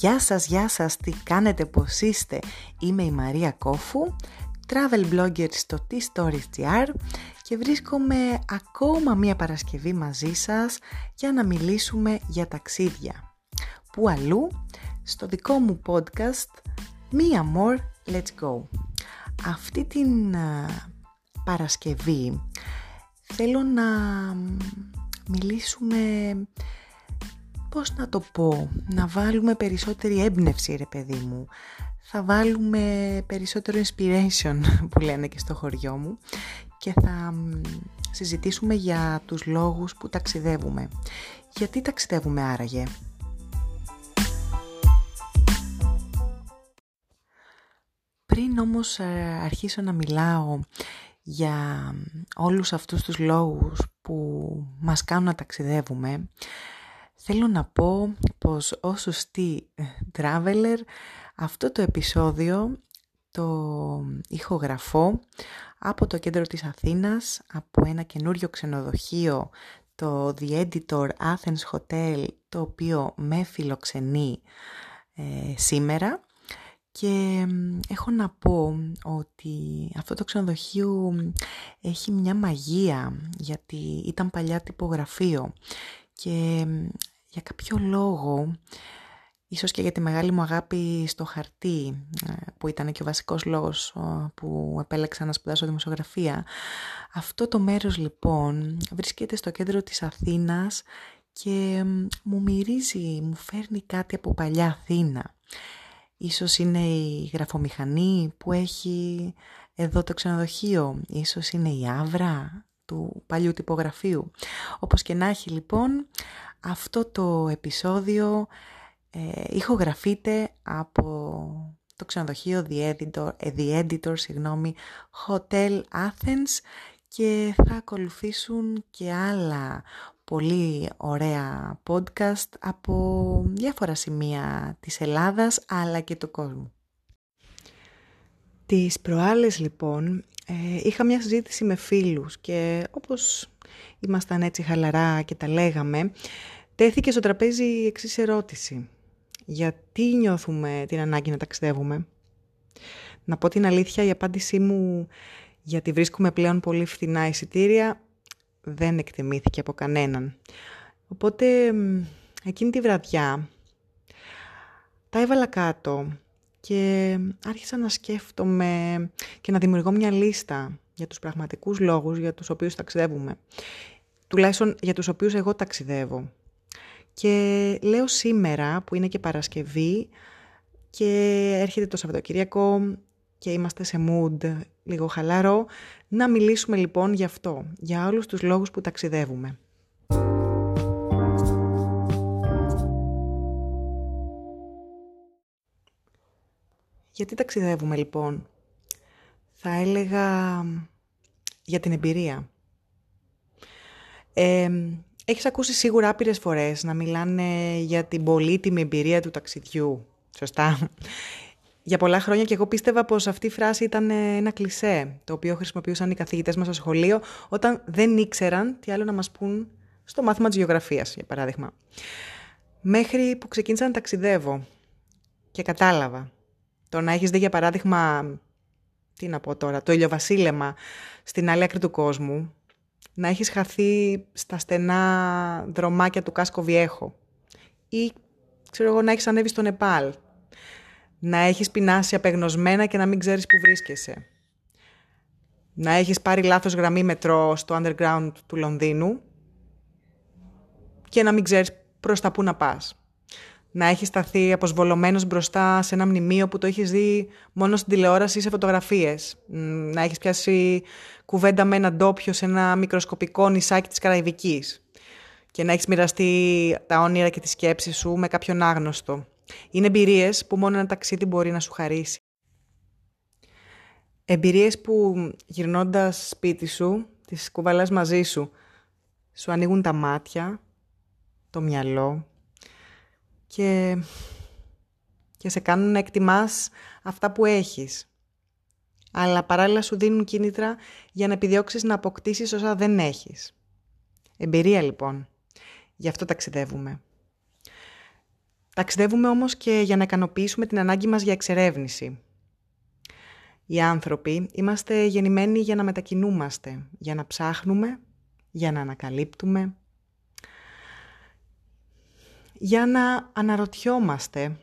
Γεια σας, γεια σας, τι κάνετε, πώς είστε. Είμαι η Μαρία Κόφου, travel blogger στο T-Stories.gr και βρίσκομαι ακόμα μία Παρασκευή μαζί σας για να μιλήσουμε για ταξίδια. Που αλλού, στο δικό μου podcast Μία More, Let's Go. Αυτή την Παρασκευή θέλω να μιλήσουμε πώς να το πω, να βάλουμε περισσότερη έμπνευση ρε παιδί μου. Θα βάλουμε περισσότερο inspiration που λένε και στο χωριό μου και θα συζητήσουμε για τους λόγους που ταξιδεύουμε. Γιατί ταξιδεύουμε άραγε; Πριν όμως ε, αρχίσω να μιλάω για όλους αυτούς τους λόγους που μας κάνουν να ταξιδεύουμε, Θέλω να πω πως ως σωστή ε, traveler αυτό το επεισόδιο το ηχογραφώ από το κέντρο της Αθήνας, από ένα καινούριο ξενοδοχείο, το The Editor Athens Hotel, το οποίο με φιλοξενεί ε, σήμερα. Και έχω να πω ότι αυτό το ξενοδοχείο έχει μια μαγεία, γιατί ήταν παλιά τυπογραφείο και για κάποιο λόγο, ίσως και για τη μεγάλη μου αγάπη στο χαρτί, ε, που ήταν και ο βασικός λόγος που επέλεξα να σπουδάσω δημοσιογραφία, αυτό το μέρος λοιπόν βρίσκεται στο κέντρο της Αθήνας και μου μυρίζει, μου φέρνει κάτι από παλιά Αθήνα. Ίσως είναι η γραφομηχανή που έχει εδώ το ξενοδοχείο, ίσως είναι η άβρα του παλιού τυπογραφείου. Όπως και να έχει λοιπόν, αυτό το επεισόδιο ε, ηχογραφείται από το ξενοδοχείο The Editor, ε, The Editor συγγνώμη, Hotel Athens και θα ακολουθήσουν και άλλα πολύ ωραία podcast από διάφορα σημεία της Ελλάδας αλλά και του κόσμου. Τις προάλλες λοιπόν ε, είχα μια συζήτηση με φίλους και όπως ήμασταν έτσι χαλαρά και τα λέγαμε, τέθηκε στο τραπέζι η εξής ερώτηση. Γιατί νιώθουμε την ανάγκη να ταξιδεύουμε; Να πω την αλήθεια, η απάντησή μου γιατί βρίσκουμε πλέον πολύ φθηνά εισιτήρια δεν εκτιμήθηκε από κανέναν. Οπότε εκείνη τη βραδιά τα έβαλα κάτω και άρχισα να σκέφτομαι και να δημιουργώ μια λίστα για τους πραγματικούς λόγους για τους οποίους ταξιδεύουμε. Τουλάχιστον για τους οποίους εγώ ταξιδεύω. Και λέω σήμερα που είναι και Παρασκευή και έρχεται το Σαββατοκύριακο και είμαστε σε mood λίγο χαλαρό, να μιλήσουμε λοιπόν για αυτό, για όλους τους λόγους που ταξιδεύουμε. Γιατί ταξιδεύουμε λοιπόν; Θα έλεγα για την εμπειρία. Ε, έχεις ακούσει σίγουρα άπειρες φορές να μιλάνε για την πολύτιμη εμπειρία του ταξιδιού. Σωστά. Για πολλά χρόνια και εγώ πίστευα πως αυτή η φράση ήταν ένα κλισέ, το οποίο χρησιμοποιούσαν οι καθηγητές μας στο σχολείο όταν δεν ήξεραν τι άλλο να μας πούν στο μάθημα της γεωγραφίας, για παράδειγμα. Μέχρι που ξεκίνησα να ταξιδεύω και κατάλαβα το να έχεις δει για παράδειγμα, τι να πω τώρα, το ηλιοβασίλεμα στην άλλη άκρη του κόσμου, να έχεις χαθεί στα στενά δρομάκια του Κάσκο Βιέχο ή ξέρω εγώ να έχεις ανέβει στο Νεπάλ, να έχεις πεινάσει απεγνωσμένα και να μην ξέρεις που βρίσκεσαι. Να έχεις πάρει λάθος γραμμή μετρό στο underground του Λονδίνου και να μην ξέρεις προς τα πού να πας να έχεις σταθεί αποσβολωμένος μπροστά σε ένα μνημείο που το έχεις δει μόνο στην τηλεόραση ή σε φωτογραφίες. Να έχεις πιάσει κουβέντα με έναν ντόπιο σε ένα μικροσκοπικό νησάκι της Καραϊβικής και να έχεις μοιραστεί τα όνειρα και τις σκέψεις σου με κάποιον άγνωστο. Είναι εμπειρίες που μόνο ένα ταξίδι μπορεί να σου χαρίσει. Εμπειρίες που γυρνώντας σπίτι σου, τις κουβαλάς μαζί σου, σου ανοίγουν τα μάτια, το μυαλό, και, και σε κάνουν να εκτιμάς αυτά που έχεις. Αλλά παράλληλα σου δίνουν κίνητρα για να επιδιώξεις να αποκτήσεις όσα δεν έχεις. Εμπειρία λοιπόν. Γι' αυτό ταξιδεύουμε. Ταξιδεύουμε όμως και για να ικανοποιήσουμε την ανάγκη μας για εξερεύνηση. Οι άνθρωποι είμαστε γεννημένοι για να μετακινούμαστε, για να ψάχνουμε, για να ανακαλύπτουμε, για να αναρωτιόμαστε.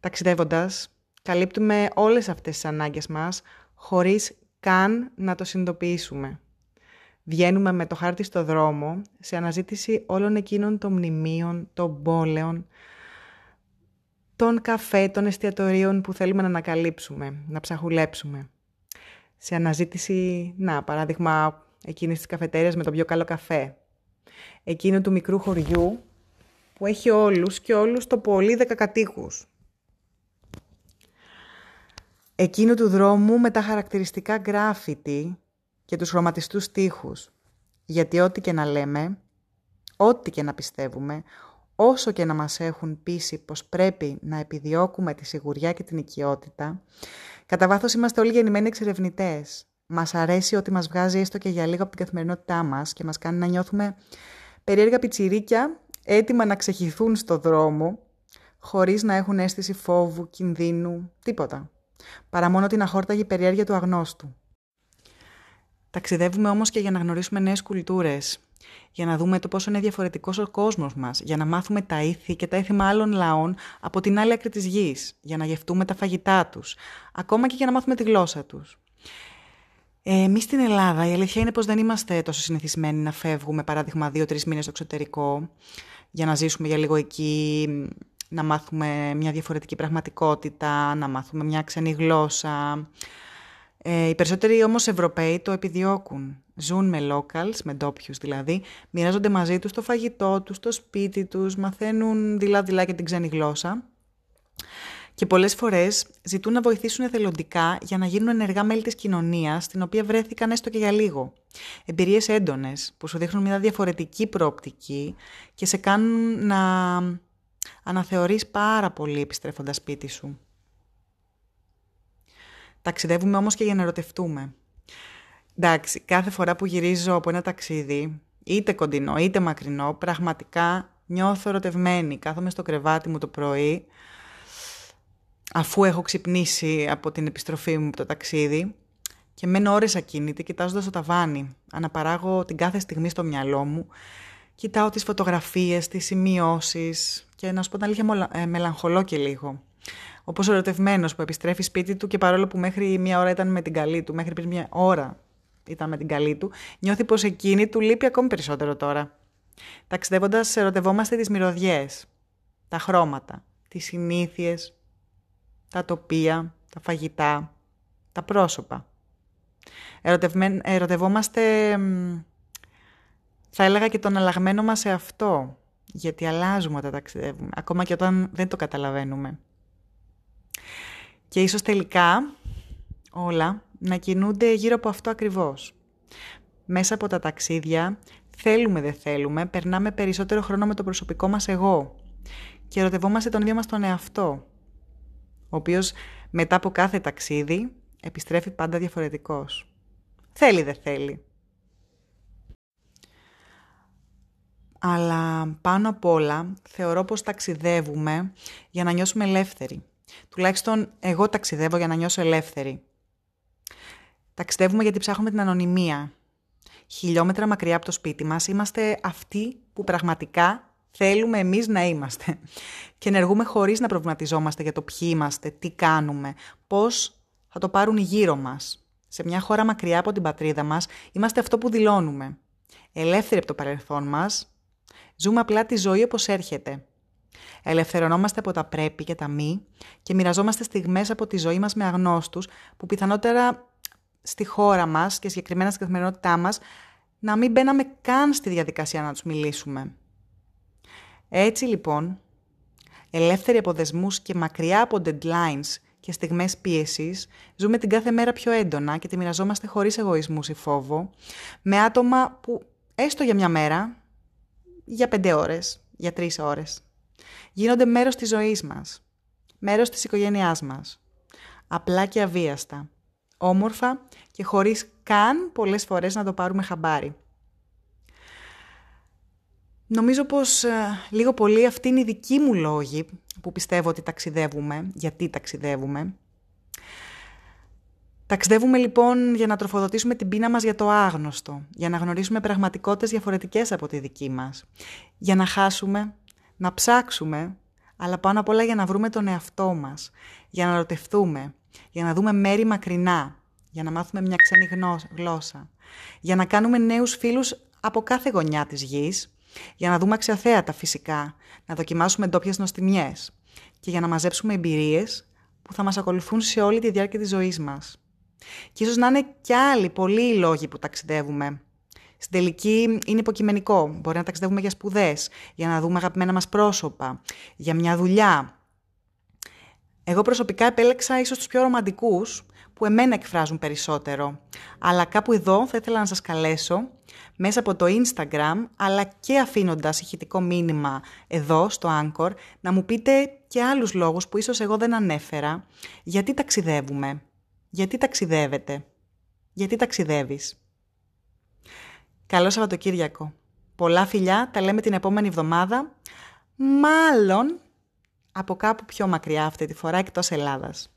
Ταξιδεύοντας, καλύπτουμε όλες αυτές τις ανάγκες μας χωρίς καν να το συνειδητοποιήσουμε. Βγαίνουμε με το χάρτη στο δρόμο σε αναζήτηση όλων εκείνων των μνημείων, των πόλεων, των καφέ, των εστιατορίων που θέλουμε να ανακαλύψουμε, να ψαχουλέψουμε. Σε αναζήτηση, να, παράδειγμα, εκείνης της καφετέριας με το πιο καλό καφέ. Εκείνο του μικρού χωριού που έχει όλους και όλους το πολύ δεκακατοίκους. Εκείνο του δρόμου με τα χαρακτηριστικά γκράφιτι και τους χρωματιστούς τείχους. Γιατί ό,τι και να λέμε, ό,τι και να πιστεύουμε, όσο και να μας έχουν πείσει πως πρέπει να επιδιώκουμε τη σιγουριά και την οικειότητα, κατά βάθος είμαστε όλοι γεννημένοι εξερευνητές. Μας αρέσει ότι μας βγάζει έστω και για λίγο από την καθημερινότητά μας και μας κάνει να νιώθουμε περίεργα πιτσιρίκια έτοιμα να ξεχυθούν στο δρόμο, χωρίς να έχουν αίσθηση φόβου, κινδύνου, τίποτα. Παρά μόνο την αχόρταγη περιέργεια του αγνώστου. Ταξιδεύουμε όμως και για να γνωρίσουμε νέες κουλτούρες, για να δούμε το πόσο είναι διαφορετικός ο κόσμος μας, για να μάθουμε τα ήθη και τα έθιμα άλλων λαών από την άλλη άκρη της γης, για να γευτούμε τα φαγητά τους, ακόμα και για να μάθουμε τη γλώσσα τους. Ε, Εμείς στην Ελλάδα η αλήθεια είναι πως δεν είμαστε τόσο συνηθισμένοι να φεύγουμε παράδειγμα δύο-τρεις μήνες στο εξωτερικό για να ζήσουμε για λίγο εκεί, να μάθουμε μια διαφορετική πραγματικότητα, να μάθουμε μια ξένη γλώσσα. Ε, οι περισσότεροι όμως Ευρωπαίοι το επιδιώκουν. Ζουν με locals, με ντόπιους δηλαδή, μοιράζονται μαζί τους το φαγητό τους, το σπίτι τους, μαθαίνουν δειλά-δειλά και την ξένη γλώσσα. Και πολλές φορές ζητούν να βοηθήσουν εθελοντικά για να γίνουν ενεργά μέλη της κοινωνίας, στην οποία βρέθηκαν έστω και για λίγο. Εμπειρίες έντονες, που σου δείχνουν μια διαφορετική προοπτική και σε κάνουν να αναθεωρείς πάρα πολύ επιστρέφοντας σπίτι σου. Ταξιδεύουμε όμως και για να ερωτευτούμε. Εντάξει, κάθε φορά που γυρίζω από ένα ταξίδι, είτε κοντινό είτε μακρινό, πραγματικά νιώθω ερωτευμένη. Κάθομαι στο κρεβάτι μου το πρωί, αφού έχω ξυπνήσει από την επιστροφή μου από το ταξίδι και μένω ώρες ακίνητη κοιτάζοντας το ταβάνι. Αναπαράγω την κάθε στιγμή στο μυαλό μου. Κοιτάω τις φωτογραφίες, τις σημειώσεις και να σου πω την αλήθεια ε, μελαγχολώ και λίγο. Όπως ο ερωτευμένος που επιστρέφει σπίτι του και παρόλο που μέχρι μία ώρα ήταν με την καλή του, μέχρι πριν μία ώρα ήταν με την καλή του, νιώθει πως εκείνη του λείπει ακόμη περισσότερο τώρα. Ταξιδεύοντας, ερωτευόμαστε τις μυρωδιές, τα χρώματα, τις συνήθειες, τα τοπία, τα φαγητά, τα πρόσωπα. Ερωτευόμαστε, θα έλεγα και τον αλλαγμένο μας σε αυτό, γιατί αλλάζουμε όταν ταξιδεύουμε, ακόμα και όταν δεν το καταλαβαίνουμε. Και ίσως τελικά όλα να κινούνται γύρω από αυτό ακριβώς. Μέσα από τα ταξίδια, θέλουμε δεν θέλουμε, περνάμε περισσότερο χρόνο με το προσωπικό μας εγώ και ερωτευόμαστε τον ίδιο μας τον εαυτό, ο οποίος μετά από κάθε ταξίδι επιστρέφει πάντα διαφορετικός. Θέλει δεν θέλει. Αλλά πάνω απ' όλα θεωρώ πως ταξιδεύουμε για να νιώσουμε ελεύθεροι. Τουλάχιστον εγώ ταξιδεύω για να νιώσω ελεύθερη. Ταξιδεύουμε γιατί ψάχνουμε την ανωνυμία. Χιλιόμετρα μακριά από το σπίτι μας είμαστε αυτοί που πραγματικά θέλουμε εμείς να είμαστε. Και ενεργούμε χωρίς να προβληματιζόμαστε για το ποιοι είμαστε, τι κάνουμε, πώς θα το πάρουν γύρω μας. Σε μια χώρα μακριά από την πατρίδα μας είμαστε αυτό που δηλώνουμε. Ελεύθεροι από το παρελθόν μας, ζούμε απλά τη ζωή όπως έρχεται. Ελευθερωνόμαστε από τα πρέπει και τα μη και μοιραζόμαστε στιγμές από τη ζωή μας με αγνώστους που πιθανότερα στη χώρα μας και συγκεκριμένα στην καθημερινότητά μας να μην μπαίναμε καν στη διαδικασία να τους μιλήσουμε. Έτσι λοιπόν, ελεύθεροι από δεσμούς και μακριά από deadlines και στιγμές πίεσης, ζούμε την κάθε μέρα πιο έντονα και τη μοιραζόμαστε χωρίς εγωισμούς ή φόβο, με άτομα που έστω για μια μέρα, για πέντε ώρες, για τρεις ώρες, γίνονται μέρος της ζωής μας, μέρος της οικογένειάς μας. Απλά και αβίαστα, όμορφα και χωρίς καν πολλές φορές να το πάρουμε χαμπάρι. Νομίζω πως ε, λίγο πολύ αυτή είναι η δική μου λόγη που πιστεύω ότι ταξιδεύουμε, γιατί ταξιδεύουμε. Ταξιδεύουμε λοιπόν για να τροφοδοτήσουμε την πείνα μας για το άγνωστο, για να γνωρίσουμε πραγματικότητες διαφορετικές από τη δική μας, για να χάσουμε, να ψάξουμε, αλλά πάνω απ' όλα για να βρούμε τον εαυτό μας, για να ρωτευτούμε, για να δούμε μέρη μακρινά, για να μάθουμε μια ξένη γλώσσα, για να κάνουμε νέους φίλους από κάθε γωνιά της γης, για να δούμε αξιοθέατα φυσικά, να δοκιμάσουμε ντόπιες νοστιμιές και για να μαζέψουμε εμπειρίες που θα μας ακολουθούν σε όλη τη διάρκεια της ζωής μας. Και ίσως να είναι κι άλλοι πολλοί οι λόγοι που ταξιδεύουμε. Στην τελική είναι υποκειμενικό. Μπορεί να ταξιδεύουμε για σπουδές, για να δούμε αγαπημένα μας πρόσωπα, για μια δουλειά. Εγώ προσωπικά επέλεξα ίσως τους πιο ρομαντικούς, που εμένα εκφράζουν περισσότερο. Αλλά κάπου εδώ θα ήθελα να σας καλέσω, μέσα από το Instagram, αλλά και αφήνοντας ηχητικό μήνυμα εδώ στο Anchor, να μου πείτε και άλλους λόγους που ίσως εγώ δεν ανέφερα, γιατί ταξιδεύουμε, γιατί ταξιδεύετε, γιατί ταξιδεύεις; Καλό Σαββατοκύριακο. Πολλά φιλιά, τα λέμε την επόμενη εβδομάδα, μάλλον από κάπου πιο μακριά αυτή τη φορά εκτός Ελλάδας.